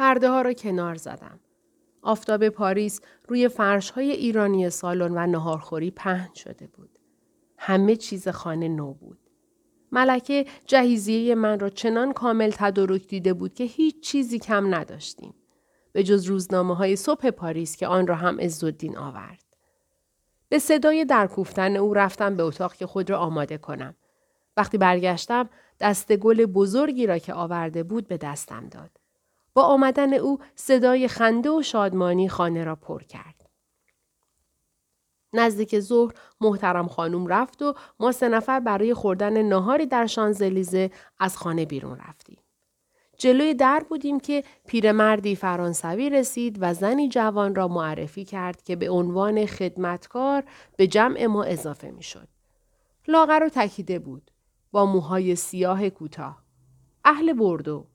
پرده ها را کنار زدم. آفتاب پاریس روی فرش های ایرانی سالن و نهارخوری پهن شده بود. همه چیز خانه نو بود. ملکه جهیزیه من را چنان کامل تدارک دیده بود که هیچ چیزی کم نداشتیم. به جز روزنامه های صبح پاریس که آن را هم عزالدین آورد. به صدای درکوفتن او رفتم به اتاق که خود را آماده کنم. وقتی برگشتم دست گل بزرگی را که آورده بود به دستم داد. با آمدن او صدای خنده و شادمانی خانه را پر کرد. نزدیک ظهر محترم خانوم رفت و ما سه نفر برای خوردن ناهاری در شانزلیزه از خانه بیرون رفتیم. جلوی در بودیم که پیرمردی فرانسوی رسید و زنی جوان را معرفی کرد که به عنوان خدمتکار به جمع ما اضافه می شد. لاغر و تکیده بود. با موهای سیاه کوتاه. اهل بردو.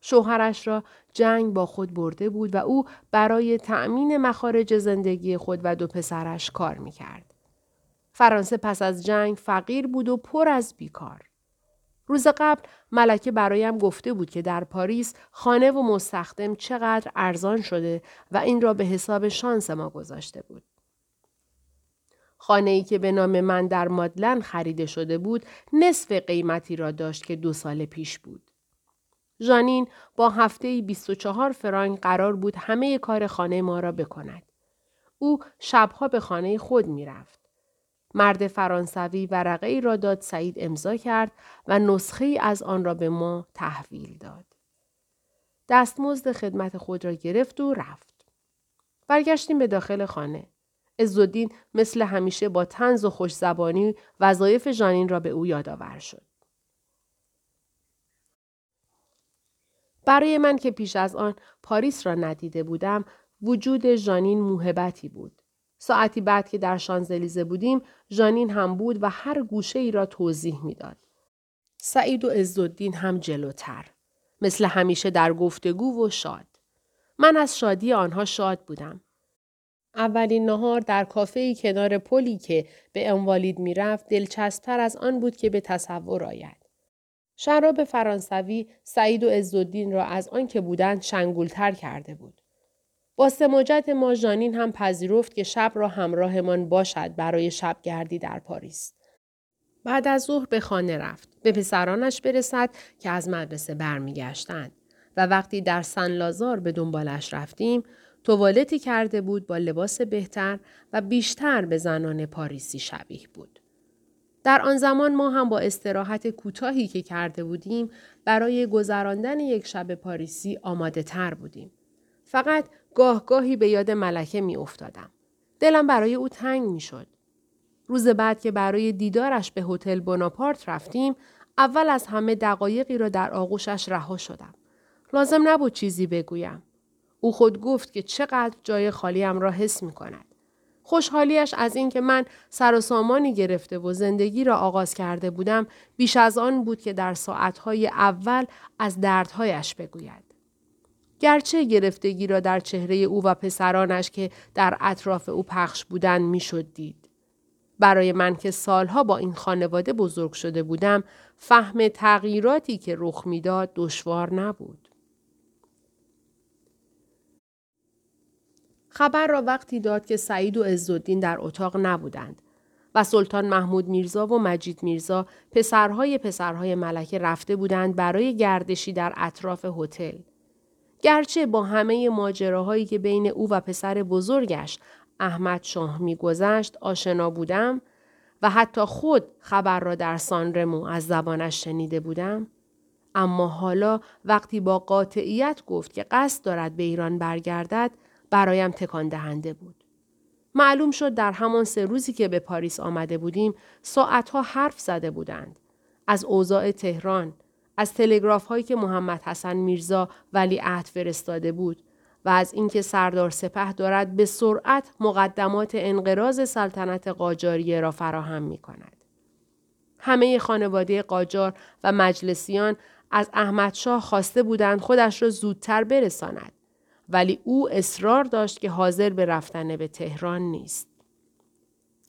شوهرش را جنگ با خود برده بود و او برای تأمین مخارج زندگی خود و دو پسرش کار می کرد. فرانسه پس از جنگ فقیر بود و پر از بیکار. روز قبل ملکه برایم گفته بود که در پاریس خانه و مستخدم چقدر ارزان شده و این را به حساب شانس ما گذاشته بود. خانه ای که به نام من در مادلن خریده شده بود نصف قیمتی را داشت که دو سال پیش بود. ژانین با هفته 24 فرانک قرار بود همه کار خانه ما را بکند. او شبها به خانه خود می رفت. مرد فرانسوی ورقه ای را داد سعید امضا کرد و نسخه ای از آن را به ما تحویل داد. دستمزد خدمت خود را گرفت و رفت. برگشتیم به داخل خانه. عزالدین مثل همیشه با تنز و خوش زبانی وظایف ژانین را به او یادآور شد. برای من که پیش از آن پاریس را ندیده بودم وجود ژانین موهبتی بود. ساعتی بعد که در شانزلیزه بودیم ژانین هم بود و هر گوشه ای را توضیح می‌داد. سعید و عزالدین هم جلوتر. مثل همیشه در گفتگو و شاد. من از شادی آنها شاد بودم. اولین نهار در کافه کنار پلی که به انوالید می‌رفت دلچسبتر از آن بود که به تصور آید. شراب فرانسوی سعید و عزالدین را از آن که بودند شنگولتر کرده بود. با سماجت ما ژانین هم پذیرفت که شب را همراهمان باشد برای شبگردی در پاریس. بعد از ظهر به خانه رفت. به پسرانش برسد که از مدرسه برمیگشتند و وقتی در سن لازار به دنبالش رفتیم توالتی کرده بود با لباس بهتر و بیشتر به زنان پاریسی شبیه بود. در آن زمان ما هم با استراحت کوتاهی که کرده بودیم برای گذراندن یک شب پاریسی آماده تر بودیم. فقط گاه گاهی به یاد ملکه می افتادم. دلم برای او تنگ می شد. روز بعد که برای دیدارش به هتل بوناپارت رفتیم اول از همه دقایقی را در آغوشش رها شدم. لازم نبود چیزی بگویم. او خود گفت که چقدر جای خالیم را حس می کند. خوشحالیش از اینکه من سر و سامانی گرفته و زندگی را آغاز کرده بودم بیش از آن بود که در ساعتهای اول از دردهایش بگوید. گرچه گرفتگی را در چهره او و پسرانش که در اطراف او پخش بودند می‌شد دید. برای من که سالها با این خانواده بزرگ شده بودم فهم تغییراتی که رخ می‌داد دشوار نبود. خبر را وقتی داد که سعید و عزالدین در اتاق نبودند و سلطان محمود میرزا و مجید میرزا پسرهای پسرهای ملکه رفته بودند برای گردشی در اطراف هتل. گرچه با همه ماجراهایی که بین او و پسر بزرگش احمد شاه میگذشت آشنا بودم و حتی خود خبر را در سانرمو از زبانش شنیده بودم اما حالا وقتی با قاطعیت گفت که قصد دارد به ایران برگردد برایم تکان دهنده بود. معلوم شد در همان سه روزی که به پاریس آمده بودیم ساعتها حرف زده بودند. از اوضاع تهران، از تلگراف هایی که محمد حسن میرزا ولی عهد فرستاده بود و از اینکه سردار سپه دارد به سرعت مقدمات انقراض سلطنت قاجاریه را فراهم می کند. همه خانواده قاجار و مجلسیان از احمدشاه خواسته بودند خودش را زودتر برساند. ولی او اصرار داشت که حاضر به رفتن به تهران نیست.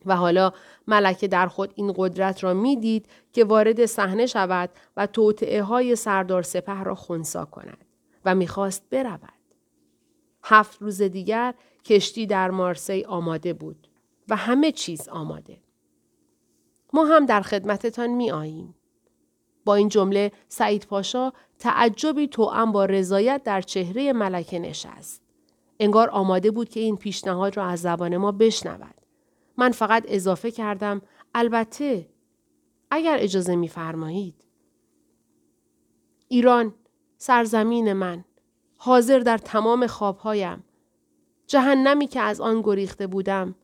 و حالا ملکه در خود این قدرت را می‌دید که وارد صحنه شود و توطعه های سردار سپه را خونسا کند و می‌خواست برود. هفت روز دیگر کشتی در مارسی آماده بود و همه چیز آماده. ما هم در خدمتتان می آییم. این جمله سعید پاشا تعجبی توأم با رضایت در چهره ملکه نشست. انگار آماده بود که این پیشنهاد را از زبان ما بشنود. من فقط اضافه کردم البته اگر اجازه میفرمایید. ایران سرزمین من حاضر در تمام خوابهایم جهنمی که از آن گریخته بودم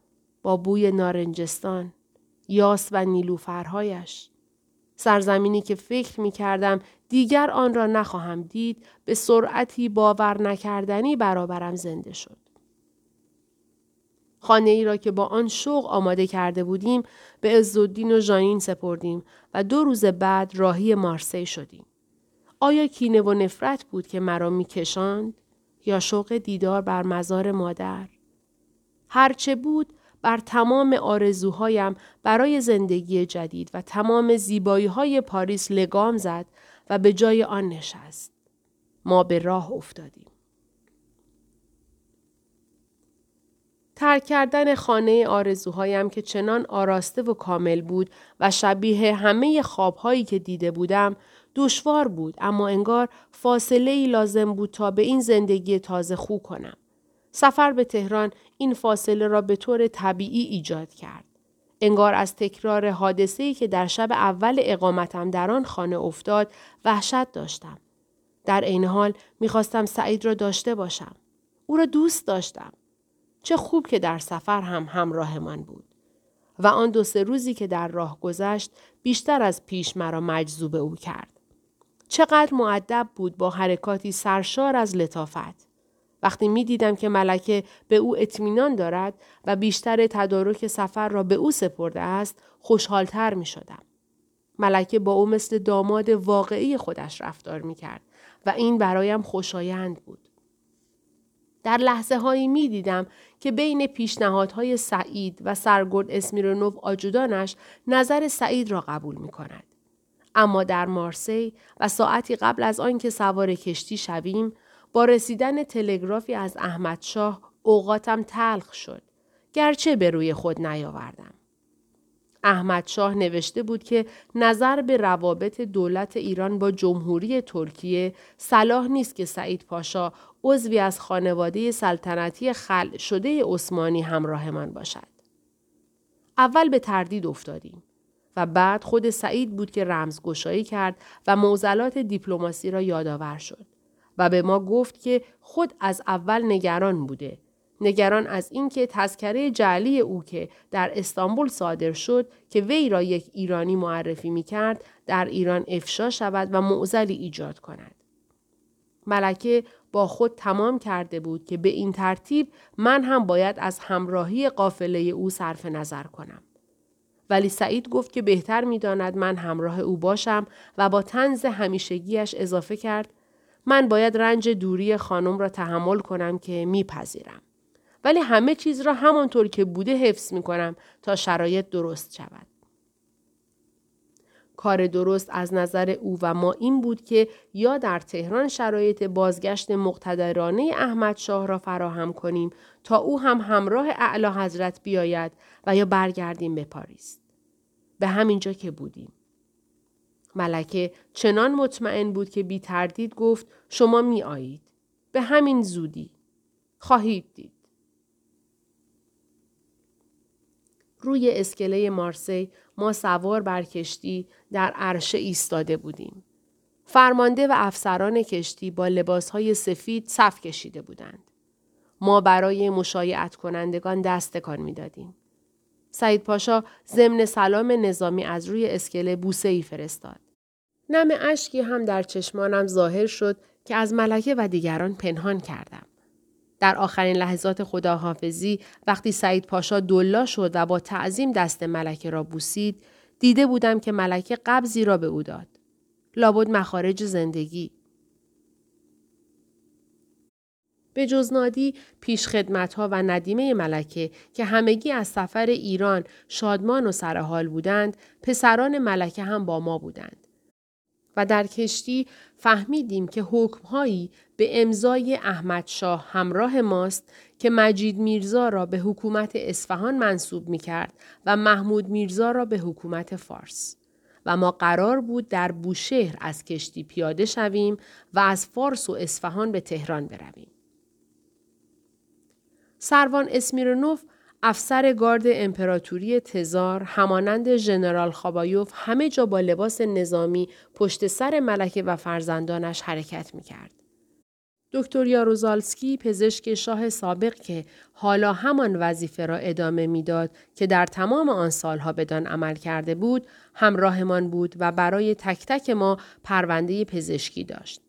با بوی نارنجستان یاس و نیلوفرهایش سرزمینی که فکر می کردم دیگر آن را نخواهم دید به سرعتی باور نکردنی برابرم زنده شد. خانه ای را که با آن شوق آماده کرده بودیم به عزالدین و ژانین سپردیم و دو روز بعد راهی مارسی شدیم. آیا کینه و نفرت بود که مرا میکشاند یا شوق دیدار بر مزار مادر؟ هرچه بود بر تمام آرزوهایم برای زندگی جدید و تمام زیبایی های پاریس لگام زد و به جای آن نشست. ما به راه افتادیم. ترک کردن خانه آرزوهایم که چنان آراسته و کامل بود و شبیه همه خوابهایی که دیده بودم دشوار بود اما انگار فاصله ای لازم بود تا به این زندگی تازه خو کنم. سفر به تهران این فاصله را به طور طبیعی ایجاد کرد. انگار از تکرار حادثه‌ای که در شب اول اقامتم در آن خانه افتاد وحشت داشتم. در عین حال می‌خواستم سعید را داشته باشم. او را دوست داشتم. چه خوب که در سفر هم همراه من بود. و آن دو سه روزی که در راه گذشت بیشتر از پیش مرا مجذوب او کرد. چقدر معدب بود با حرکاتی سرشار از لطافت. وقتی می دیدم که ملکه به او اطمینان دارد و بیشتر تدارک سفر را به او سپرده است خوشحالتر می شدم. ملکه با او مثل داماد واقعی خودش رفتار می کرد و این برایم خوشایند بود. در لحظه هایی می دیدم که بین پیشنهادهای سعید و سرگرد اسمیرونوف آجودانش نظر سعید را قبول می کند. اما در مارسی و ساعتی قبل از آنکه سوار کشتی شویم با رسیدن تلگرافی از احمد شاه اوقاتم تلخ شد. گرچه به روی خود نیاوردم. احمد شاه نوشته بود که نظر به روابط دولت ایران با جمهوری ترکیه صلاح نیست که سعید پاشا عضوی از خانواده سلطنتی خل شده عثمانی همراه من باشد. اول به تردید افتادیم و بعد خود سعید بود که رمزگشایی کرد و موزلات دیپلماسی را یادآور شد. و به ما گفت که خود از اول نگران بوده. نگران از اینکه تذکره جعلی او که در استانبول صادر شد که وی را یک ایرانی معرفی می کرد در ایران افشا شود و معزلی ایجاد کند. ملکه با خود تمام کرده بود که به این ترتیب من هم باید از همراهی قافله او صرف نظر کنم. ولی سعید گفت که بهتر می داند من همراه او باشم و با تنز همیشگیش اضافه کرد من باید رنج دوری خانم را تحمل کنم که میپذیرم. ولی همه چیز را همانطور که بوده حفظ می کنم تا شرایط درست شود. کار درست از نظر او و ما این بود که یا در تهران شرایط بازگشت مقتدرانه احمد شاه را فراهم کنیم تا او هم همراه اعلی حضرت بیاید و یا برگردیم به پاریس. به همین جا که بودیم. ملکه چنان مطمئن بود که بی تردید گفت شما می آیید. به همین زودی. خواهید دید. روی اسکله مارسی ما سوار بر کشتی در عرشه ایستاده بودیم. فرمانده و افسران کشتی با لباسهای سفید صف کشیده بودند. ما برای مشایعت کنندگان دست می دادیم. سعید پاشا ضمن سلام نظامی از روی اسکله بوسه ای فرستاد. نم اشکی هم در چشمانم ظاهر شد که از ملکه و دیگران پنهان کردم. در آخرین لحظات خداحافظی وقتی سعید پاشا دلا شد و با تعظیم دست ملکه را بوسید دیده بودم که ملکه قبضی را به او داد. لابد مخارج زندگی. به جز نادی پیش خدمت ها و ندیمه ملکه که همگی از سفر ایران شادمان و سرحال بودند پسران ملکه هم با ما بودند. و در کشتی فهمیدیم که حکمهایی به امضای احمد شاه همراه ماست که مجید میرزا را به حکومت اصفهان منصوب می کرد و محمود میرزا را به حکومت فارس. و ما قرار بود در بوشهر از کشتی پیاده شویم و از فارس و اصفهان به تهران برویم. سروان اسمیرنوف افسر گارد امپراتوری تزار همانند ژنرال خابایوف همه جا با لباس نظامی پشت سر ملکه و فرزندانش حرکت می کرد. دکتر یاروزالسکی پزشک شاه سابق که حالا همان وظیفه را ادامه می‌داد که در تمام آن سالها بدان عمل کرده بود همراهمان بود و برای تک تک ما پرونده پزشکی داشت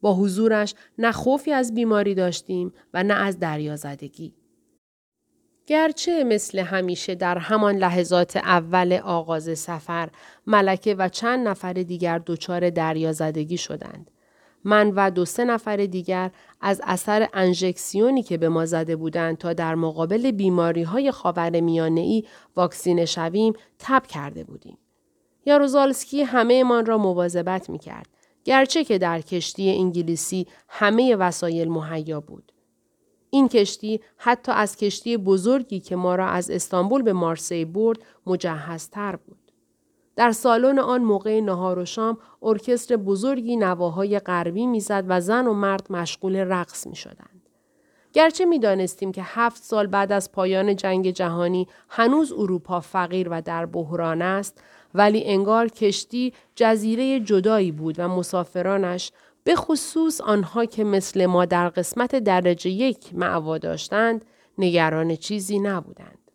با حضورش نه خوفی از بیماری داشتیم و نه از دریازدگی گرچه مثل همیشه در همان لحظات اول آغاز سفر ملکه و چند نفر دیگر دچار دریازدگی شدند من و دو سه نفر دیگر از اثر انژکسیونی که به ما زده بودند تا در مقابل بیماری های خاور میانه ای واکسینه شویم تب کرده بودیم. یاروزالسکی همه من را مواظبت می کرد. گرچه که در کشتی انگلیسی همه وسایل مهیا بود. این کشتی حتی از کشتی بزرگی که ما را از استانبول به مارسی برد مجهزتر بود. در سالن آن موقع نهار و شام ارکستر بزرگی نواهای غربی می‌زد و زن و مرد مشغول رقص می شدند. گرچه می دانستیم که هفت سال بعد از پایان جنگ جهانی هنوز اروپا فقیر و در بحران است ولی انگار کشتی جزیره جدایی بود و مسافرانش به خصوص آنها که مثل ما در قسمت درجه یک معوا داشتند نگران چیزی نبودند.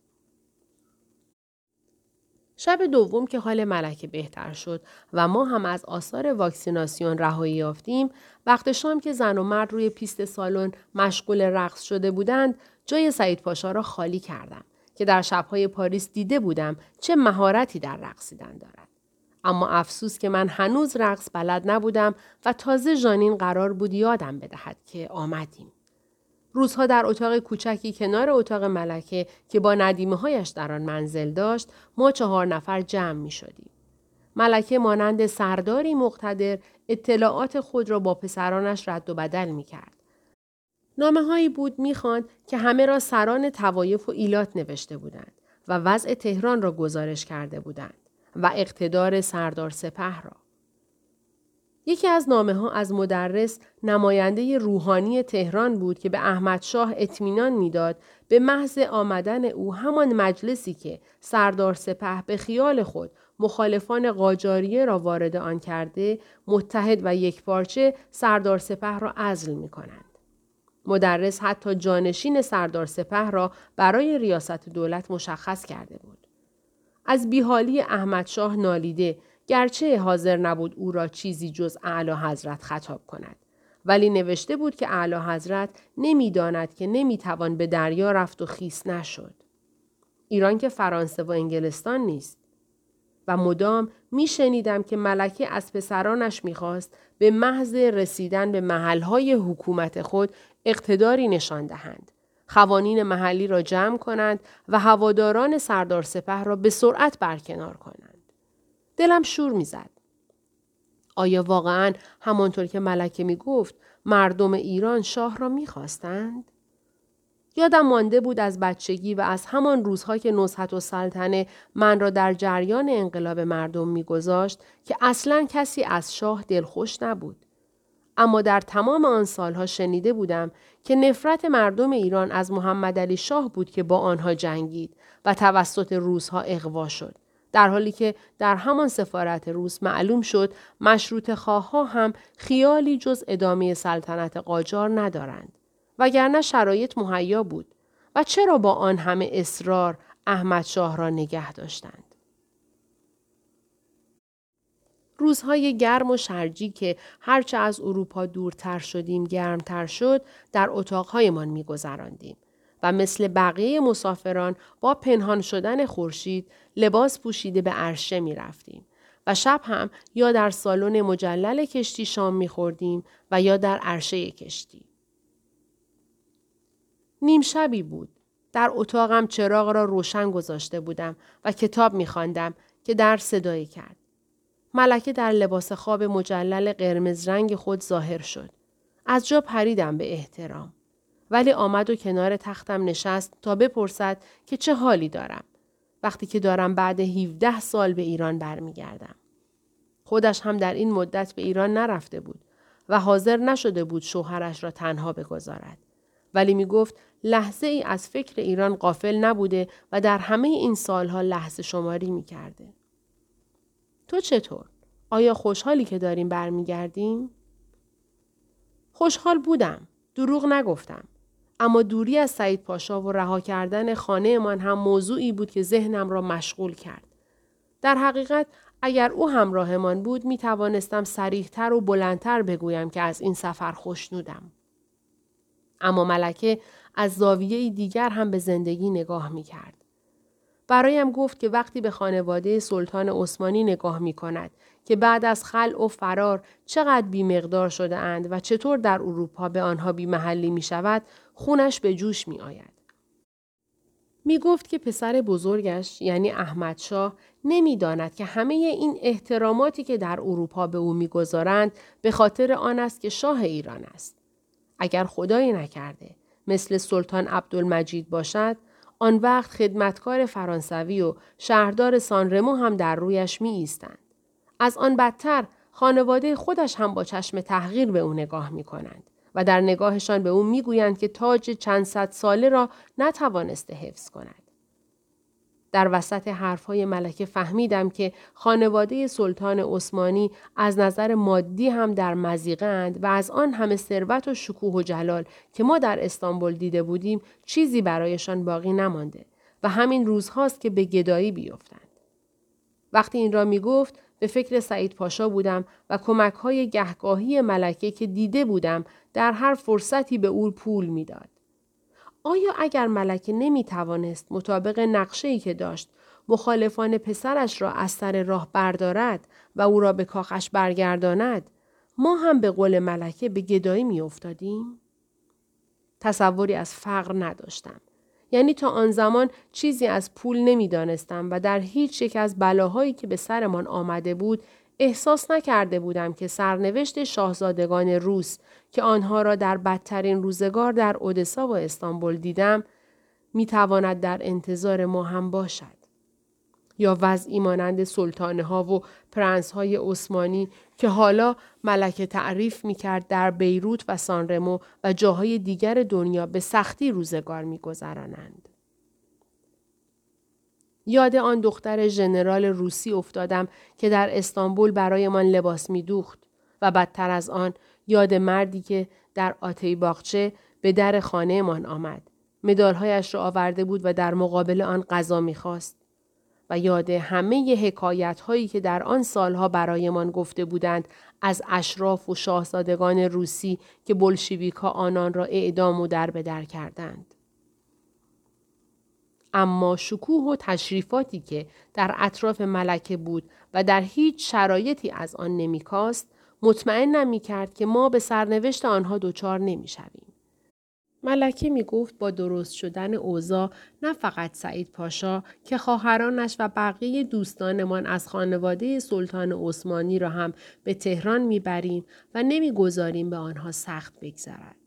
شب دوم که حال ملکه بهتر شد و ما هم از آثار واکسیناسیون رهایی یافتیم وقت شام که زن و مرد روی پیست سالن مشغول رقص شده بودند جای سعید پاشا را خالی کردم که در شبهای پاریس دیده بودم چه مهارتی در رقصیدن دارد اما افسوس که من هنوز رقص بلد نبودم و تازه ژانین قرار بود یادم بدهد که آمدیم روزها در اتاق کوچکی کنار اتاق ملکه که با ندیمه هایش در آن منزل داشت ما چهار نفر جمع می شدیم. ملکه مانند سرداری مقتدر اطلاعات خود را با پسرانش رد و بدل می کرد. نامه هایی بود می‌خواند که همه را سران توایف و ایلات نوشته بودند و وضع تهران را گزارش کرده بودند و اقتدار سردار سپه را. یکی از نامه ها از مدرس نماینده روحانی تهران بود که به احمد شاه اطمینان می‌داد به محض آمدن او همان مجلسی که سردار سپه به خیال خود مخالفان قاجاریه را وارد آن کرده متحد و یک پارچه سردار سپه را عزل می کنند. مدرس حتی جانشین سردار سپه را برای ریاست دولت مشخص کرده بود. از بیحالی احمد شاه نالیده گرچه حاضر نبود او را چیزی جز اعلی حضرت خطاب کند. ولی نوشته بود که اعلی حضرت نمی‌داند که نمی‌توان به دریا رفت و خیس نشد. ایران که فرانسه و انگلستان نیست. و مدام میشنیدم که ملکه از پسرانش می‌خواست به محض رسیدن به محلهای حکومت خود اقتداری نشان دهند. خوانین محلی را جمع کنند و هواداران سردار سپه را به سرعت برکنار کنند. دلم شور می‌زد. آیا واقعا همانطور که ملکه می گفت مردم ایران شاه را می‌خواستند؟ یادم مانده بود از بچگی و از همان روزها که نصحت و سلطنه من را در جریان انقلاب مردم میگذاشت که اصلا کسی از شاه دلخوش نبود. اما در تمام آن سالها شنیده بودم که نفرت مردم ایران از محمد علی شاه بود که با آنها جنگید و توسط روزها اغوا شد. در حالی که در همان سفارت روس معلوم شد مشروط خواه هم خیالی جز ادامه سلطنت قاجار ندارند. وگرنه شرایط مهیا بود و چرا با آن همه اصرار احمد شاه را نگه داشتند. روزهای گرم و شرجی که هرچه از اروپا دورتر شدیم گرمتر شد در اتاقهایمان میگذراندیم و مثل بقیه مسافران با پنهان شدن خورشید لباس پوشیده به عرشه می رفتیم و شب هم یا در سالن مجلل کشتی شام می خوردیم و یا در عرشه کشتی. نیم شبی بود. در اتاقم چراغ را روشن گذاشته بودم و کتاب می خواندم که در صدایی کرد. ملکه در لباس خواب مجلل قرمز رنگ خود ظاهر شد. از جا پریدم به احترام. ولی آمد و کنار تختم نشست تا بپرسد که چه حالی دارم. وقتی که دارم بعد 17 سال به ایران برمیگردم. خودش هم در این مدت به ایران نرفته بود و حاضر نشده بود شوهرش را تنها بگذارد. ولی می گفت لحظه ای از فکر ایران قافل نبوده و در همه این سالها لحظه شماری می کرده. تو چطور؟ آیا خوشحالی که داریم برمیگردیم؟ خوشحال بودم. دروغ نگفتم. اما دوری از سعید پاشا و رها کردن خانه من هم موضوعی بود که ذهنم را مشغول کرد. در حقیقت اگر او همراهمان بود می توانستم سریحتر و بلندتر بگویم که از این سفر خوشنودم. اما ملکه از زاویه دیگر هم به زندگی نگاه می کرد. برایم گفت که وقتی به خانواده سلطان عثمانی نگاه می کند که بعد از خلع و فرار چقدر بیمقدار شده اند و چطور در اروپا به آنها بیمحلی می شود خونش به جوش می آید. می گفت که پسر بزرگش یعنی احمدشاه نمی‌داند که همه این احتراماتی که در اروپا به او می‌گذارند به خاطر آن است که شاه ایران است. اگر خدایی نکرده مثل سلطان عبدالمجید باشد آن وقت خدمتکار فرانسوی و شهردار سانرمو هم در رویش می ایستند. از آن بدتر خانواده خودش هم با چشم تحقیر به او نگاه می کنند و در نگاهشان به او می گویند که تاج چند صد ساله را نتوانسته حفظ کند. در وسط حرفهای ملکه فهمیدم که خانواده سلطان عثمانی از نظر مادی هم در مزیقند و از آن همه ثروت و شکوه و جلال که ما در استانبول دیده بودیم چیزی برایشان باقی نمانده و همین روزهاست که به گدایی بیفتند. وقتی این را می گفت به فکر سعید پاشا بودم و کمک های گهگاهی ملکه که دیده بودم در هر فرصتی به او پول می‌داد. آیا اگر ملکه نمی توانست مطابق نقشه که داشت مخالفان پسرش را از سر راه بردارد و او را به کاخش برگرداند ما هم به قول ملکه به گدایی می افتادیم؟ تصوری از فقر نداشتم. یعنی تا آن زمان چیزی از پول نمی‌دانستم و در هیچ یک از بلاهایی که به سرمان آمده بود احساس نکرده بودم که سرنوشت شاهزادگان روس که آنها را در بدترین روزگار در اودسا و استانبول دیدم می تواند در انتظار ما هم باشد. یا وضعی مانند سلطانه ها و پرنس های عثمانی که حالا ملکه تعریف می کرد در بیروت و سانرمو و جاهای دیگر دنیا به سختی روزگار می گذرانند. یاد آن دختر ژنرال روسی افتادم که در استانبول برایمان لباس می دوخت و بدتر از آن یاد مردی که در آتی باغچه به در خانهمان آمد. مدالهایش را آورده بود و در مقابل آن غذا می‌خواست. و یاد همه حکایت هایی که در آن سالها برایمان گفته بودند از اشراف و شاهزادگان روسی که بلشویکا آنان را اعدام و در به در کردند. اما شکوه و تشریفاتی که در اطراف ملکه بود و در هیچ شرایطی از آن نمیکاست مطمئنم می کرد که ما به سرنوشت آنها دچار نمی شویم. ملکه می گفت با درست شدن اوضاع نه فقط سعید پاشا که خواهرانش و بقیه دوستانمان از خانواده سلطان عثمانی را هم به تهران می‌بریم و نمی‌گذاریم به آنها سخت بگذرد.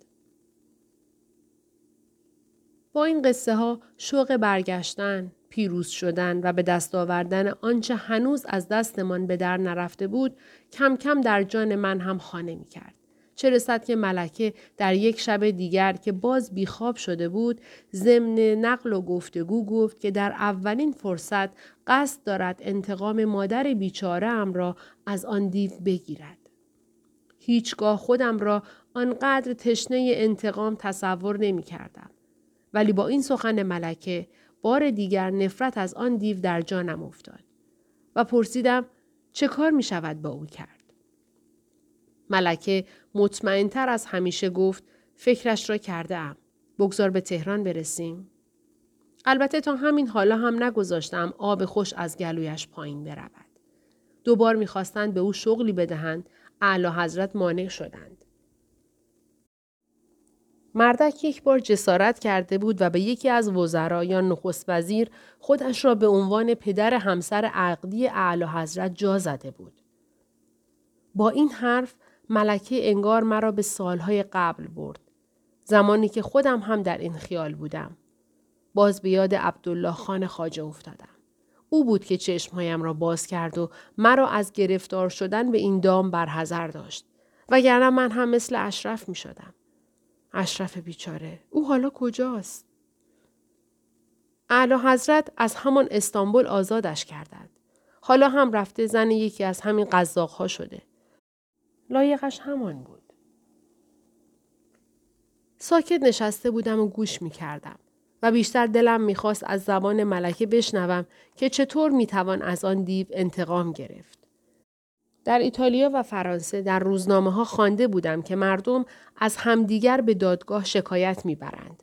با این قصه ها شوق برگشتن، پیروز شدن و به دست آوردن آنچه هنوز از دستمان به در نرفته بود کم کم در جان من هم خانه می کرد. چه رسد که ملکه در یک شب دیگر که باز بیخواب شده بود ضمن نقل و گفتگو گفت که در اولین فرصت قصد دارد انتقام مادر بیچاره ام را از آن دیو بگیرد. هیچگاه خودم را آنقدر تشنه انتقام تصور نمی کردم. ولی با این سخن ملکه بار دیگر نفرت از آن دیو در جانم افتاد و پرسیدم چه کار می شود با او کرد. ملکه مطمئنتر از همیشه گفت فکرش را کرده ام. بگذار به تهران برسیم. البته تا همین حالا هم نگذاشتم آب خوش از گلویش پایین برود. دوبار می‌خواستند به او شغلی بدهند اعلی حضرت مانع شدند. مردک یک بار جسارت کرده بود و به یکی از وزرا یا نخست وزیر خودش را به عنوان پدر همسر عقدی اعلی حضرت جا زده بود. با این حرف ملکه انگار مرا به سالهای قبل برد. زمانی که خودم هم در این خیال بودم. باز به یاد عبدالله خان خاجه افتادم. او بود که چشمهایم را باز کرد و مرا از گرفتار شدن به این دام برحضر داشت. وگرنه من هم مثل اشرف می شدم. اشرف بیچاره. او حالا کجاست؟ اعلی حضرت از همان استانبول آزادش کردند. حالا هم رفته زن یکی از همین قزاقها شده. لایقش همان بود. ساکت نشسته بودم و گوش می کردم و بیشتر دلم می‌خواست از زبان ملکه بشنوم که چطور می‌توان از آن دیو انتقام گرفت. در ایتالیا و فرانسه در روزنامه ها خوانده بودم که مردم از همدیگر به دادگاه شکایت می‌برند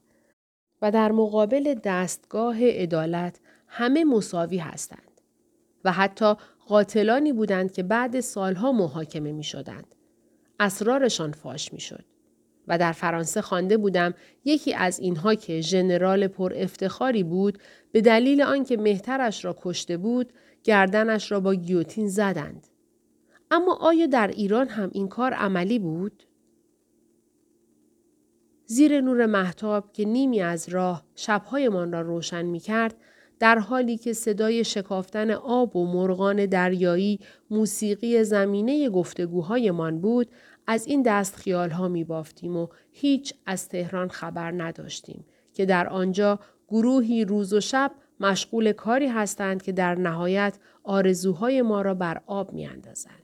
و در مقابل دستگاه عدالت همه مساوی هستند و حتی قاتلانی بودند که بعد سالها محاکمه می شدند. اسرارشان فاش می شد. و در فرانسه خوانده بودم یکی از اینها که ژنرال پر افتخاری بود به دلیل آنکه مهترش را کشته بود گردنش را با گیوتین زدند. اما آیا در ایران هم این کار عملی بود؟ زیر نور محتاب که نیمی از راه شبهایمان را روشن می کرد، در حالی که صدای شکافتن آب و مرغان دریایی موسیقی زمینه گفتگوهایمان بود، از این دست خیال ها می بافتیم و هیچ از تهران خبر نداشتیم که در آنجا گروهی روز و شب مشغول کاری هستند که در نهایت آرزوهای ما را بر آب می اندازند.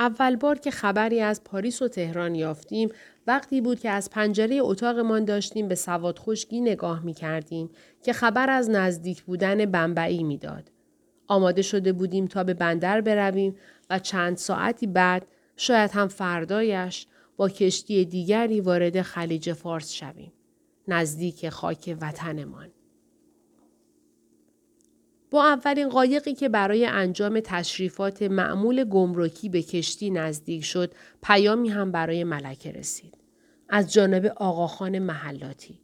اول بار که خبری از پاریس و تهران یافتیم وقتی بود که از پنجره اتاقمان داشتیم به سواد خشکی نگاه می کردیم که خبر از نزدیک بودن بمبئی می‌داد. آماده شده بودیم تا به بندر برویم و چند ساعتی بعد شاید هم فردایش با کشتی دیگری وارد خلیج فارس شویم. نزدیک خاک وطنمان. با اولین قایقی که برای انجام تشریفات معمول گمرکی به کشتی نزدیک شد پیامی هم برای ملکه رسید. از جانب آقاخان محلاتی.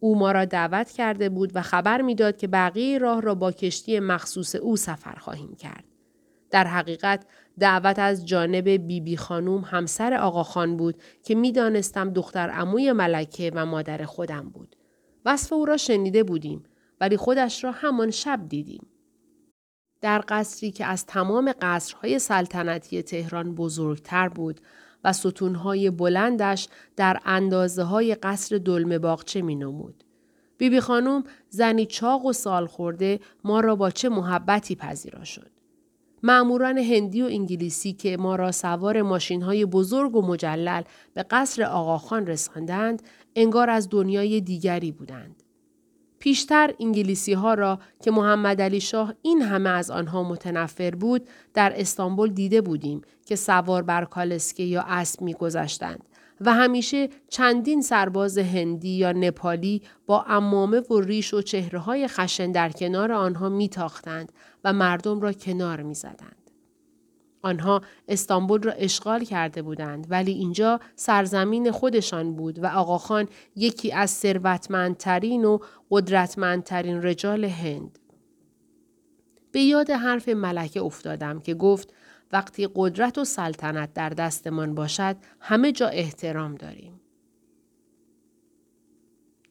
او ما را دعوت کرده بود و خبر می‌داد که بقیه راه را با کشتی مخصوص او سفر خواهیم کرد. در حقیقت دعوت از جانب بیبی بی خانوم همسر آقا خان بود که می‌دانستم دختر عموی ملکه و مادر خودم بود. وصف او را شنیده بودیم ولی خودش را همان شب دیدیم. در قصری که از تمام قصرهای سلطنتی تهران بزرگتر بود و ستونهای بلندش در اندازه های قصر دلمه باغچه می نمود. بیبی خانوم زنی چاق و سال خورده ما را با چه محبتی پذیرا شد. معموران هندی و انگلیسی که ما را سوار ماشین های بزرگ و مجلل به قصر آقاخان رساندند انگار از دنیای دیگری بودند. پیشتر انگلیسی ها را که محمد علی شاه این همه از آنها متنفر بود در استانبول دیده بودیم که سوار بر کالسکه یا اسب میگذشتند و همیشه چندین سرباز هندی یا نپالی با امامه و ریش و چهره های خشن در کنار آنها میتاختند و مردم را کنار می‌زدند. آنها استانبول را اشغال کرده بودند ولی اینجا سرزمین خودشان بود و آقاخان یکی از ثروتمندترین و قدرتمندترین رجال هند. به یاد حرف ملکه افتادم که گفت وقتی قدرت و سلطنت در دستمان باشد همه جا احترام داریم.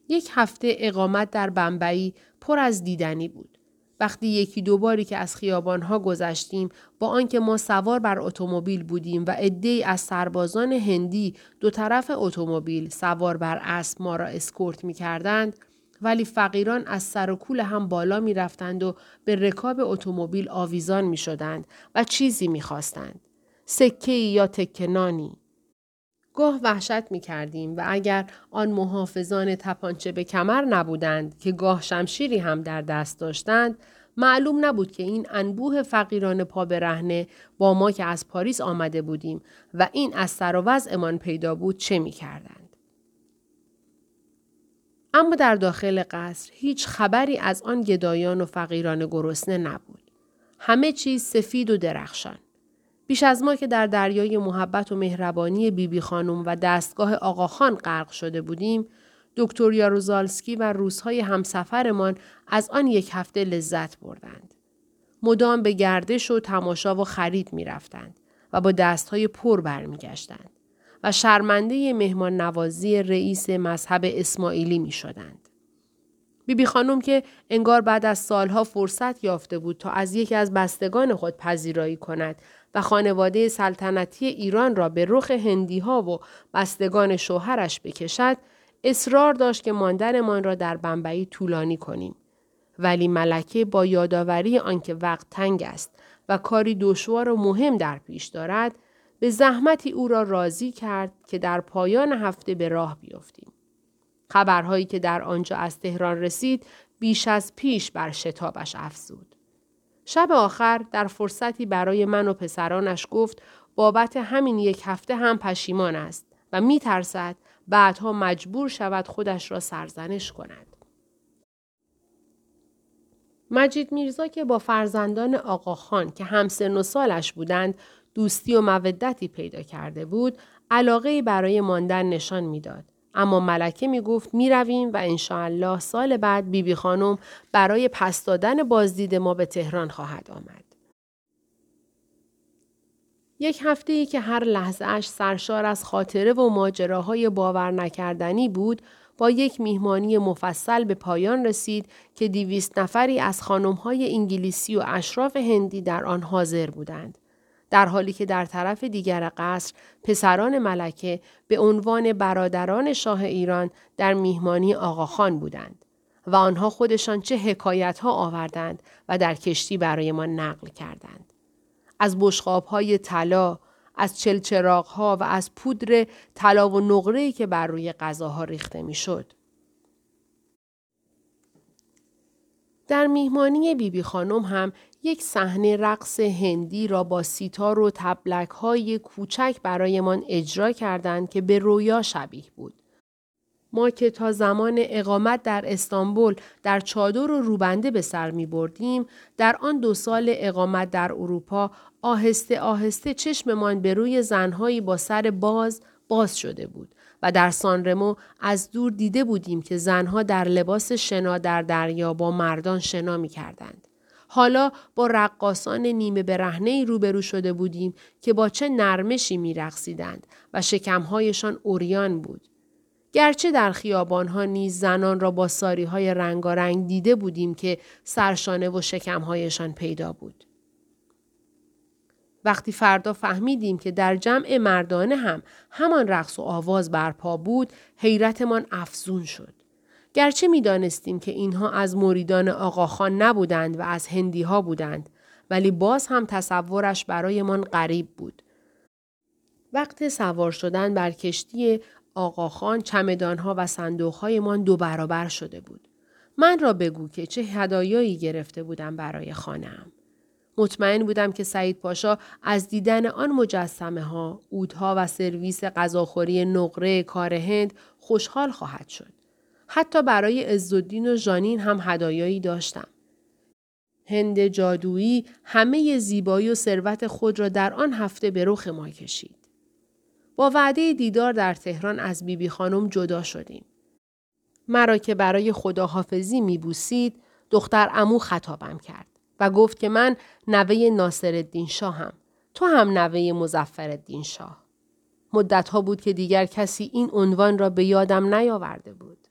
یک هفته اقامت در بمبئی پر از دیدنی بود. وقتی یکی دو باری که از خیابانها گذشتیم با آنکه ما سوار بر اتومبیل بودیم و عدهای از سربازان هندی دو طرف اتومبیل سوار بر اسب ما را اسکورت می کردند ولی فقیران از سر و کول هم بالا می رفتند و به رکاب اتومبیل آویزان می شدند و چیزی می خواستند. سکه یا تکنانی. گاه وحشت می کردیم و اگر آن محافظان تپانچه به کمر نبودند که گاه شمشیری هم در دست داشتند معلوم نبود که این انبوه فقیران پا برهنه با ما که از پاریس آمده بودیم و این از سر و پیدا بود چه می کردند. اما در داخل قصر هیچ خبری از آن گدایان و فقیران گرسنه نبود. همه چیز سفید و درخشان. بیش از ما که در دریای محبت و مهربانی بیبی بی خانم و دستگاه آقاخان غرق شده بودیم، دکتر یاروزالسکی و روزهای همسفرمان از آن یک هفته لذت بردند. مدام به گردش و تماشا و خرید می رفتند و با دستهای پر برمیگشتند و شرمنده مهمان نوازی رئیس مذهب اسماعیلی می شدند. بیبی خانم که انگار بعد از سالها فرصت یافته بود تا از یکی از بستگان خود پذیرایی کند و خانواده سلطنتی ایران را به رخ هندی ها و بستگان شوهرش بکشد اصرار داشت که ماندنمان را در بمبئی طولانی کنیم. ولی ملکه با یادآوری آنکه وقت تنگ است و کاری دشوار و مهم در پیش دارد به زحمتی او را راضی کرد که در پایان هفته به راه بیفتیم. خبرهایی که در آنجا از تهران رسید بیش از پیش بر شتابش افزود. شب آخر در فرصتی برای من و پسرانش گفت بابت همین یک هفته هم پشیمان است و می ترسد بعدها مجبور شود خودش را سرزنش کند. مجید میرزا که با فرزندان آقاخان که همسن و سالش بودند دوستی و مودتی پیدا کرده بود علاقه برای ماندن نشان می‌داد اما ملکه می گفت می رویم و انشاءالله سال بعد بیبی بی خانم برای پس دادن بازدید ما به تهران خواهد آمد. یک هفته ای که هر لحظه اش سرشار از خاطره و ماجراهای باور نکردنی بود با یک میهمانی مفصل به پایان رسید که دیویست نفری از خانمهای انگلیسی و اشراف هندی در آن حاضر بودند. در حالی که در طرف دیگر قصر پسران ملکه به عنوان برادران شاه ایران در میهمانی آقاخان بودند و آنها خودشان چه حکایت ها آوردند و در کشتی برای ما نقل کردند. از بشقاب های طلا، از چلچراغ ها و از پودر طلا و نقره که بر روی غذاها ریخته می‌شد. در میهمانی بیبی بی خانم هم یک صحنه رقص هندی را با سیتار و تبلک های کوچک برایمان اجرا کردند که به رویا شبیه بود. ما که تا زمان اقامت در استانبول در چادر و روبنده به سر می بردیم، در آن دو سال اقامت در اروپا آهسته آهسته چشممان به روی زنهایی با سر باز باز شده بود و در سانرمو از دور دیده بودیم که زنها در لباس شنا در دریا با مردان شنا می کردند. حالا با رقاسان نیمه برهنه روبرو شده بودیم که با چه نرمشی می رقصیدند و شکمهایشان اوریان بود. گرچه در خیابانها نیز زنان را با ساری های رنگارنگ دیده بودیم که سرشانه و شکمهایشان پیدا بود. وقتی فردا فهمیدیم که در جمع مردانه هم همان رقص و آواز برپا بود، حیرتمان افزون شد. گرچه می دانستیم که اینها از مریدان آقاخان نبودند و از هندی ها بودند ولی باز هم تصورش برایمان غریب بود. وقت سوار شدن بر کشتی آقاخان چمدانها و صندوقهایمان دو برابر شده بود. من را بگو که چه هدایایی گرفته بودم برای خانم. مطمئن بودم که سعید پاشا از دیدن آن مجسمه ها، اودها و سرویس غذاخوری نقره کار هند خوشحال خواهد شد. حتی برای عزالدین و ژانین هم هدایایی داشتم. هند جادویی همه زیبایی و ثروت خود را در آن هفته به رخ ما کشید. با وعده دیدار در تهران از بیبی خانم جدا شدیم. مرا که برای خداحافظی میبوسید دختر امو خطابم کرد و گفت که من نوه ناصر الدین شاهم. تو هم نوه مزفر الدین شاه. مدت بود که دیگر کسی این عنوان را به یادم نیاورده بود.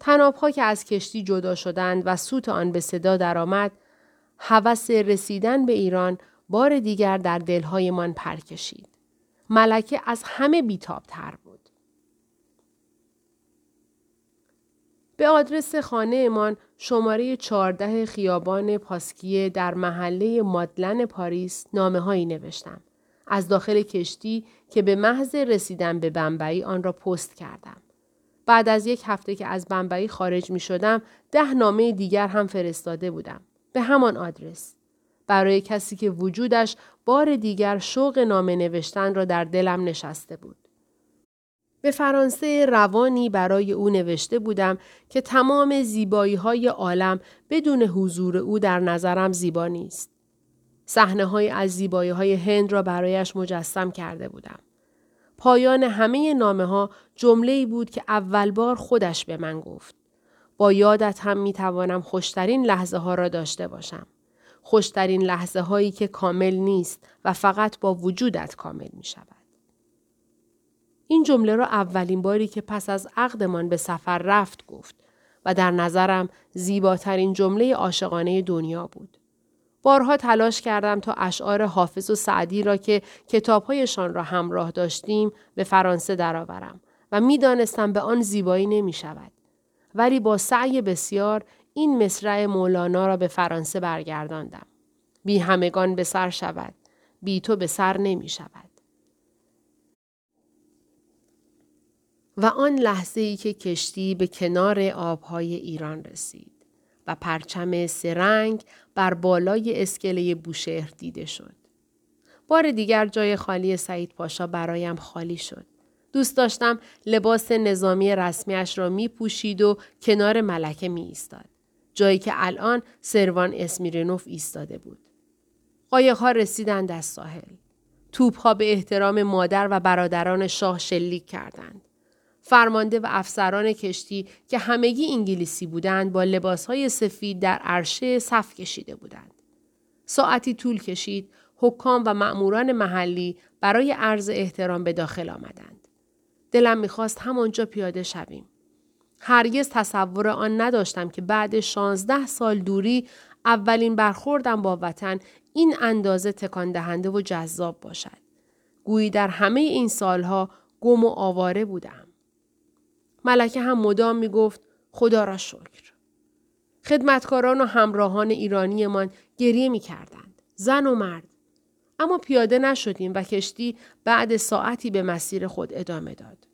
تنابها که از کشتی جدا شدند و سوت آن به صدا درآمد هوس رسیدن به ایران بار دیگر در دلهایمان پر کشید ملکه از همه بیتابتر بود به آدرس خانهمان شماره 14 خیابان پاسکیه در محله مادلن پاریس نامه هایی نوشتم. از داخل کشتی که به محض رسیدن به بمبئی آن را پست کردم. بعد از یک هفته که از بمبئی خارج می شدم ده نامه دیگر هم فرستاده بودم. به همان آدرس. برای کسی که وجودش بار دیگر شوق نامه نوشتن را در دلم نشسته بود. به فرانسه روانی برای او نوشته بودم که تمام زیبایی های عالم بدون حضور او در نظرم زیبا نیست. صحنه های از زیبایی های هند را برایش مجسم کرده بودم. پایان همه نامه ها جمله بود که اول بار خودش به من گفت. با یادت هم می توانم خوشترین لحظه ها را داشته باشم. خوشترین لحظه هایی که کامل نیست و فقط با وجودت کامل می شود. این جمله را اولین باری که پس از عقدمان به سفر رفت گفت و در نظرم زیباترین جمله عاشقانه دنیا بود. بارها تلاش کردم تا اشعار حافظ و سعدی را که کتابهایشان را همراه داشتیم به فرانسه درآورم و می‌دانستم به آن زیبایی نمی شود. ولی با سعی بسیار این مصرع مولانا را به فرانسه برگرداندم. بی همگان به سر شود. بی تو به سر نمی شود. و آن لحظه ای که کشتی به کنار آبهای ایران رسید و پرچم سرنگ بر بالای اسکله بوشهر دیده شد. بار دیگر جای خالی سعید پاشا برایم خالی شد. دوست داشتم لباس نظامی رسمیش را می پوشید و کنار ملکه می ایستاد. جایی که الان سروان اسمیرنوف ایستاده بود. قایقها رسیدند از ساحل. توپها به احترام مادر و برادران شاه شلیک کردند. فرمانده و افسران کشتی که همگی انگلیسی بودند با لباسهای سفید در عرشه صف کشیده بودند. ساعتی طول کشید حکام و مأموران محلی برای عرض احترام به داخل آمدند. دلم می‌خواست همانجا پیاده شویم. هرگز تصور آن نداشتم که بعد شانزده سال دوری اولین برخوردم با وطن این اندازه تکان دهنده و جذاب باشد. گویی در همه این سالها گم و آواره بودم. ملکه هم مدام می گفت خدا را شکر. خدمتکاران و همراهان ایرانیمان گریه می کردند. زن و مرد. اما پیاده نشدیم و کشتی بعد ساعتی به مسیر خود ادامه داد.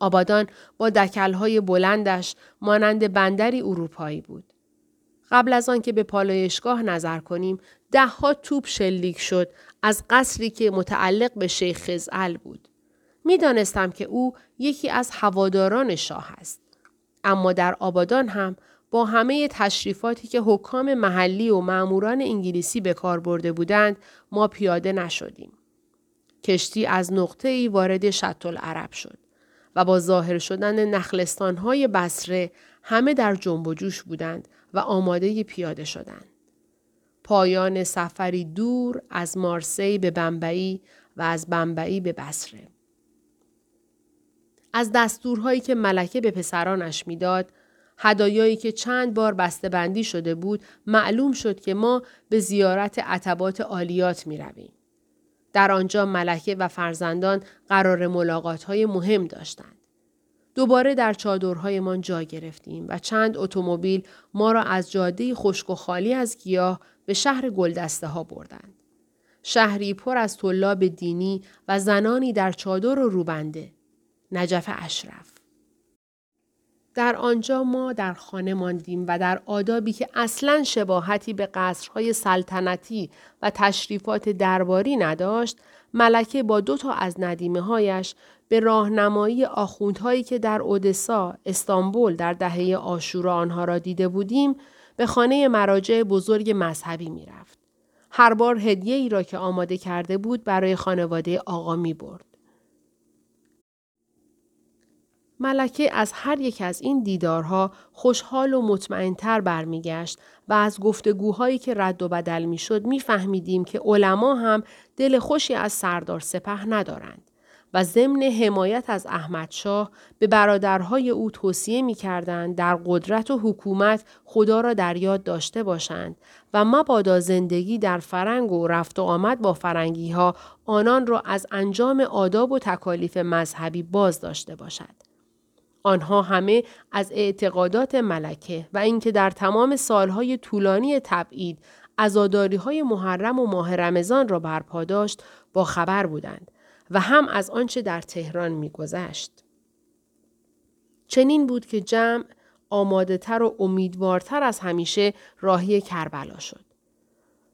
آبادان با دکلهای بلندش مانند بندری اروپایی بود. قبل از آن که به پالایشگاه نظر کنیم دهها توپ شلیک شد از قصری که متعلق به شیخ خزعل بود. می‌دانستم که او یکی از هواداران شاه است. اما در آبادان هم با همه تشریفاتی که حکام محلی و معموران انگلیسی به کار برده بودند ما پیاده نشدیم. کشتی از نقطه ای وارد شط عرب شد و با ظاهر شدن نخلستان های بسره همه در جنب و جوش بودند و آماده پیاده شدند. پایان سفری دور از مارسی به بمبئی و از بمبئی به بسره. از دستورهایی که ملکه به پسرانش می‌داد هدایایی که چند بار بندی شده بود معلوم شد که ما به زیارت عتبات عالیات می رویم. در آنجا ملکه و فرزندان قرار ملاقات های مهم داشتند. دوباره در چادرهایمان جا گرفتیم و چند اتومبیل ما را از جاده خشک و خالی از گیاه به شهر گلدسته ها بردند. شهری پر از طلاب دینی و زنانی در چادر و روبنده. نجف اشرف در آنجا ما در خانه ماندیم و در آدابی که اصلا شباهتی به قصرهای سلطنتی و تشریفات درباری نداشت ملکه با دو تا از ندیمه هایش به راهنمایی آخوندهایی که در اودسا، استانبول در دهه آشورا آنها را دیده بودیم به خانه مراجع بزرگ مذهبی می رفت. هر بار هدیه ای را که آماده کرده بود برای خانواده آقا می برد. ملکه از هر یک از این دیدارها خوشحال و مطمئنتر برمیگشت و از گفتگوهایی که رد و بدل می‌شد میفهمیدیم که علما هم دل خوشی از سردار سپه ندارند و ضمن حمایت از احمدشاه به برادرهای او توصیه می‌کردند در قدرت و حکومت خدا را در یاد داشته باشند و مبادا زندگی در فرنگ و رفت و آمد با فرنگی ها آنان را از انجام آداب و تکالیف مذهبی باز داشته باشد. آنها همه از اعتقادات ملکه و اینکه در تمام سالهای طولانی تبعید ازاداری های محرم و ماه رمضان را برپا داشت با خبر بودند و هم از آنچه در تهران میگذشت. چنین بود که جمع آماده تر و امیدوارتر از همیشه راهی کربلا شد.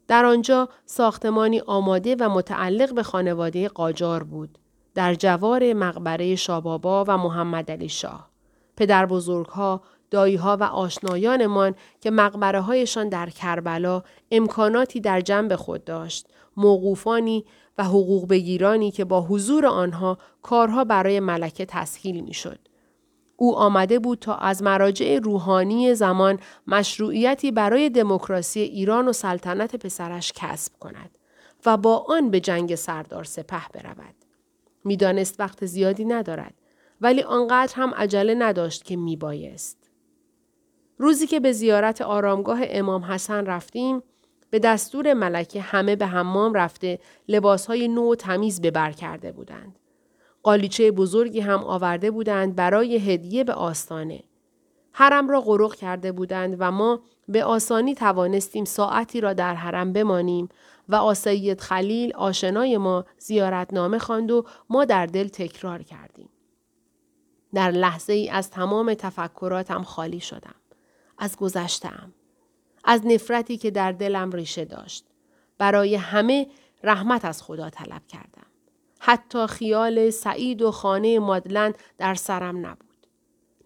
در آنجا ساختمانی آماده و متعلق به خانواده قاجار بود. در جوار مقبره شابابا و محمد علی شاه. پدر بزرگها، داییها و آشنایانمان که مقبره هایشان در کربلا امکاناتی در جنب خود داشت، موقوفانی و حقوق بگیرانی که با حضور آنها کارها برای ملکه تسهیل می شد. او آمده بود تا از مراجع روحانی زمان مشروعیتی برای دموکراسی ایران و سلطنت پسرش کسب کند و با آن به جنگ سردار سپه برود. می‌دانست وقت زیادی ندارد ولی آنقدر هم عجله نداشت که میبایست. روزی که به زیارت آرامگاه امام حسن رفتیم به دستور ملکه همه به حمام رفته لباسهای نو و تمیز به بر کرده بودند. قالیچه بزرگی هم آورده بودند برای هدیه به آستانه. حرم را غرق کرده بودند و ما به آسانی توانستیم ساعتی را در حرم بمانیم و آسید خلیل آشنای ما زیارتنامه خواند و ما در دل تکرار کردیم. در لحظه ای از تمام تفکراتم خالی شدم. از گذشتم. از نفرتی که در دلم ریشه داشت. برای همه رحمت از خدا طلب کردم. حتی خیال سعید و خانه مادلن در سرم نبود.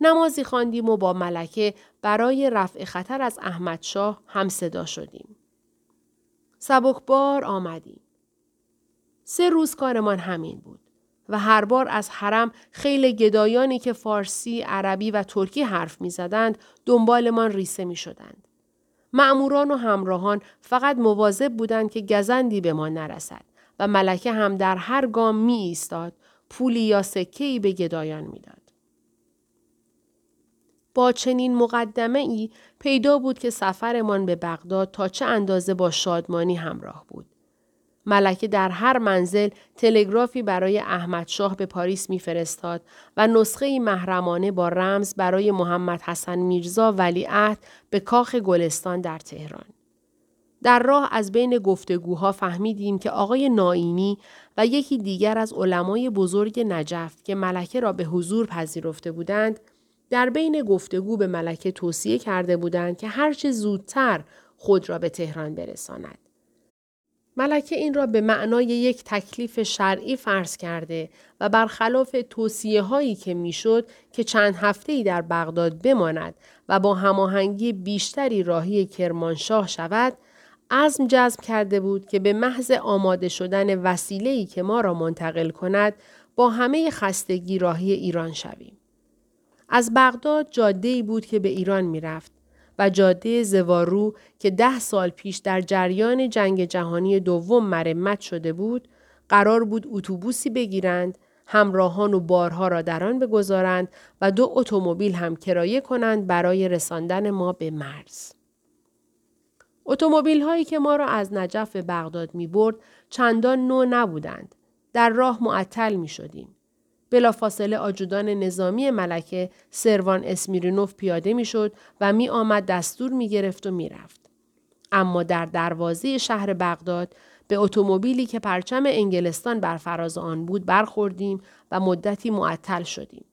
نمازی خواندیم و با ملکه برای رفع خطر از احمد شاه هم صدا شدیم. سبکبار آمدیم. سه روز کارمان همین بود. و هر بار از حرم خیل گدایانی که فارسی، عربی و ترکی حرف می زدند دنبالمان ریسه می شدند. معموران و همراهان فقط مواظب بودند که گزندی به ما نرسد و ملکه هم در هر گام می ایستاد پولی یا سکهی به گدایان می‌داد. با چنین مقدمه ای پیدا بود که سفرمان به بغداد تا چه اندازه با شادمانی همراه بود. ملکه در هر منزل تلگرافی برای احمد شاه به پاریس میفرستاد و نسخه محرمانه با رمز برای محمد حسن میرزا ولیعهد به کاخ گلستان در تهران. در راه از بین گفتگوها فهمیدیم که آقای نائینی و یکی دیگر از علمای بزرگ نجف که ملکه را به حضور پذیرفته بودند در بین گفتگو به ملکه توصیه کرده بودند که هرچه زودتر خود را به تهران برساند. ملکه این را به معنای یک تکلیف شرعی فرض کرده و برخلاف توصیه هایی که می‌شد که چند هفته ای در بغداد بماند و با هماهنگی بیشتری راهی کرمانشاه شود عزم جذب کرده بود که به محض آماده شدن وسیله‌ای که ما را منتقل کند با همه خستگی راهی ایران شویم. از بغداد جاده بود که به ایران می‌رفت و جاده زوارو که ده سال پیش در جریان جنگ جهانی دوم مرمت شده بود قرار بود اتوبوسی بگیرند همراهان و بارها را در آن بگذارند و دو اتومبیل هم کرایه کنند برای رساندن ما به مرز. اتومبیل هایی که ما را از نجف به بغداد می برد چندان نو نبودند. در راه معطل می شدیم. بلافاصله آجودان نظامی ملکه سروان اسمیرینوف پیاده می‌شد و می آمد دستور می گرفت و می رفت. اما در دروازه شهر بغداد به اتومبیلی که پرچم انگلستان بر فراز آن بود برخوردیم و مدتی معطل شدیم.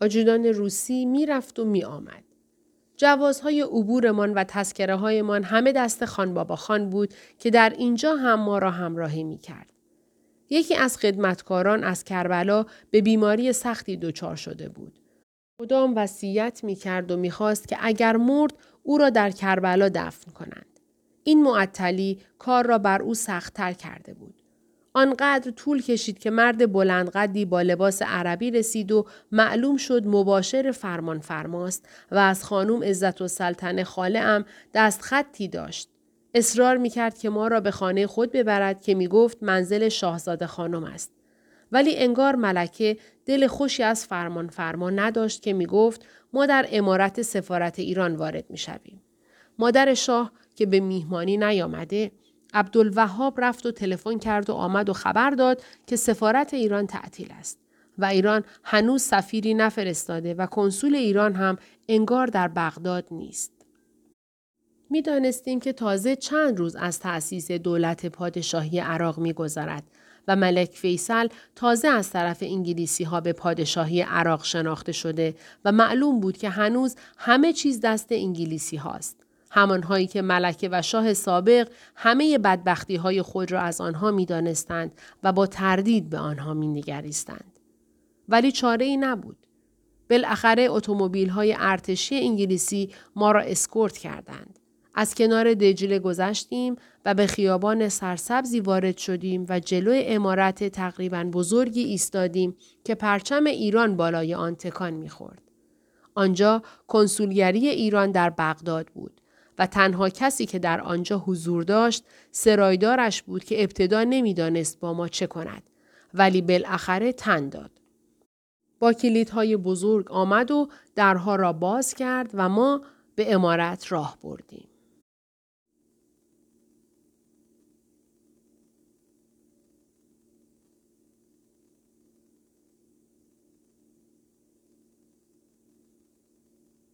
آجودان روسی می رفت و می آمد. جوازهای عبورمان و تسکره هایمان همه دست خان بابا خان بود که در اینجا هم ما را همراهی می کرد. یکی از خدمتکاران از کربلا به بیماری سختی دچار شده بود. مدام وصیت می کرد و می‌خواست که اگر مرد او را در کربلا دفن کنند. این معطلی کار را بر او سختتر کرده بود. آنقدر طول کشید که مرد بلندقدی با لباس عربی رسید و معلوم شد مباشر فرمان فرماست و از خانوم عزت و سلطنه خاله ام دست خطی داشت. اصرار می کرد که ما را به خانه خود ببرد که می گفت منزل شاهزاده خانم است. ولی انگار ملکه دل خوشی از فرمان فرمان نداشت که می گفت ما در امارت سفارت ایران وارد می شویم. مادر شاه که به میهمانی نیامده عبدالوهاب رفت و تلفن کرد و آمد و خبر داد که سفارت ایران تعطیل است و ایران هنوز سفیری نفرستاده و کنسول ایران هم انگار در بغداد نیست. می دانستیم که تازه چند روز از تأسیس دولت پادشاهی عراق می گذارد و ملک فیصل تازه از طرف انگلیسی ها به پادشاهی عراق شناخته شده و معلوم بود که هنوز همه چیز دست انگلیسی هاست. همانهایی که ملکه و شاه سابق همه بدبختی های خود را از آنها می دانستند و با تردید به آنها می نگریستند. ولی چاره ای نبود. بالاخره اتومبیل های ارتشی انگلیسی ما را اسکورت کردند. از کنار دجله گذشتیم و به خیابان سرسبزی وارد شدیم و جلوی امارت تقریبا بزرگی ایستادیم که پرچم ایران بالای آن تکان می‌خورد. آنجا کنسولگری ایران در بغداد بود و تنها کسی که در آنجا حضور داشت سرایدارش بود که ابتدا نمی‌دانست با ما چه کند ولی بالاخره تن داد. با کلیدهای بزرگ آمد و درها را باز کرد و ما به امارت راه بردیم.